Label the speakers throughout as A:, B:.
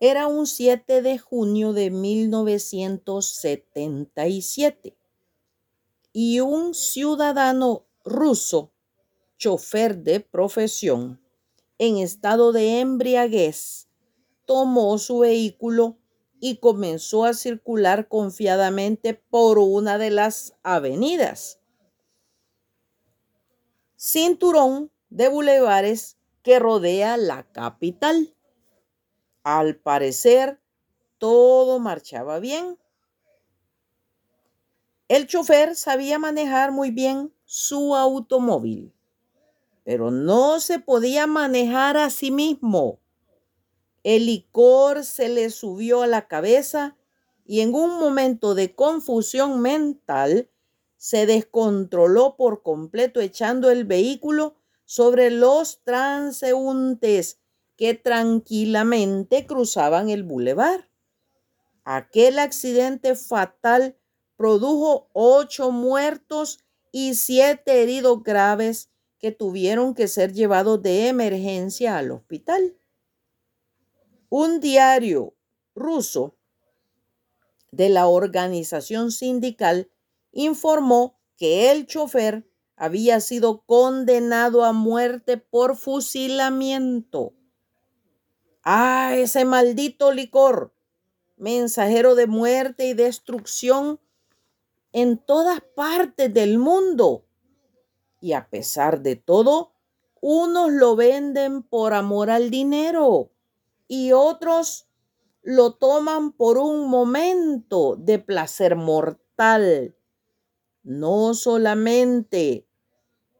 A: Era un 7 de junio de 1977 y un ciudadano ruso, chofer de profesión, en estado de embriaguez, tomó su vehículo y comenzó a circular confiadamente por una de las avenidas. Cinturón de bulevares que rodea la capital. Al parecer, todo marchaba bien. El chofer sabía manejar muy bien su automóvil, pero no se podía manejar a sí mismo. El licor se le subió a la cabeza y en un momento de confusión mental se descontroló por completo echando el vehículo sobre los transeúntes que tranquilamente cruzaban el bulevar. Aquel accidente fatal produjo ocho muertos y siete heridos graves que tuvieron que ser llevados de emergencia al hospital. Un diario ruso de la organización sindical informó que el chofer había sido condenado a muerte por fusilamiento. Ah, ese maldito licor, mensajero de muerte y destrucción en todas partes del mundo. Y a pesar de todo, unos lo venden por amor al dinero y otros lo toman por un momento de placer mortal. No solamente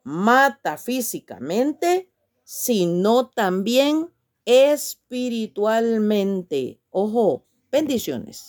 A: mata físicamente, sino también espiritualmente. Ojo, bendiciones.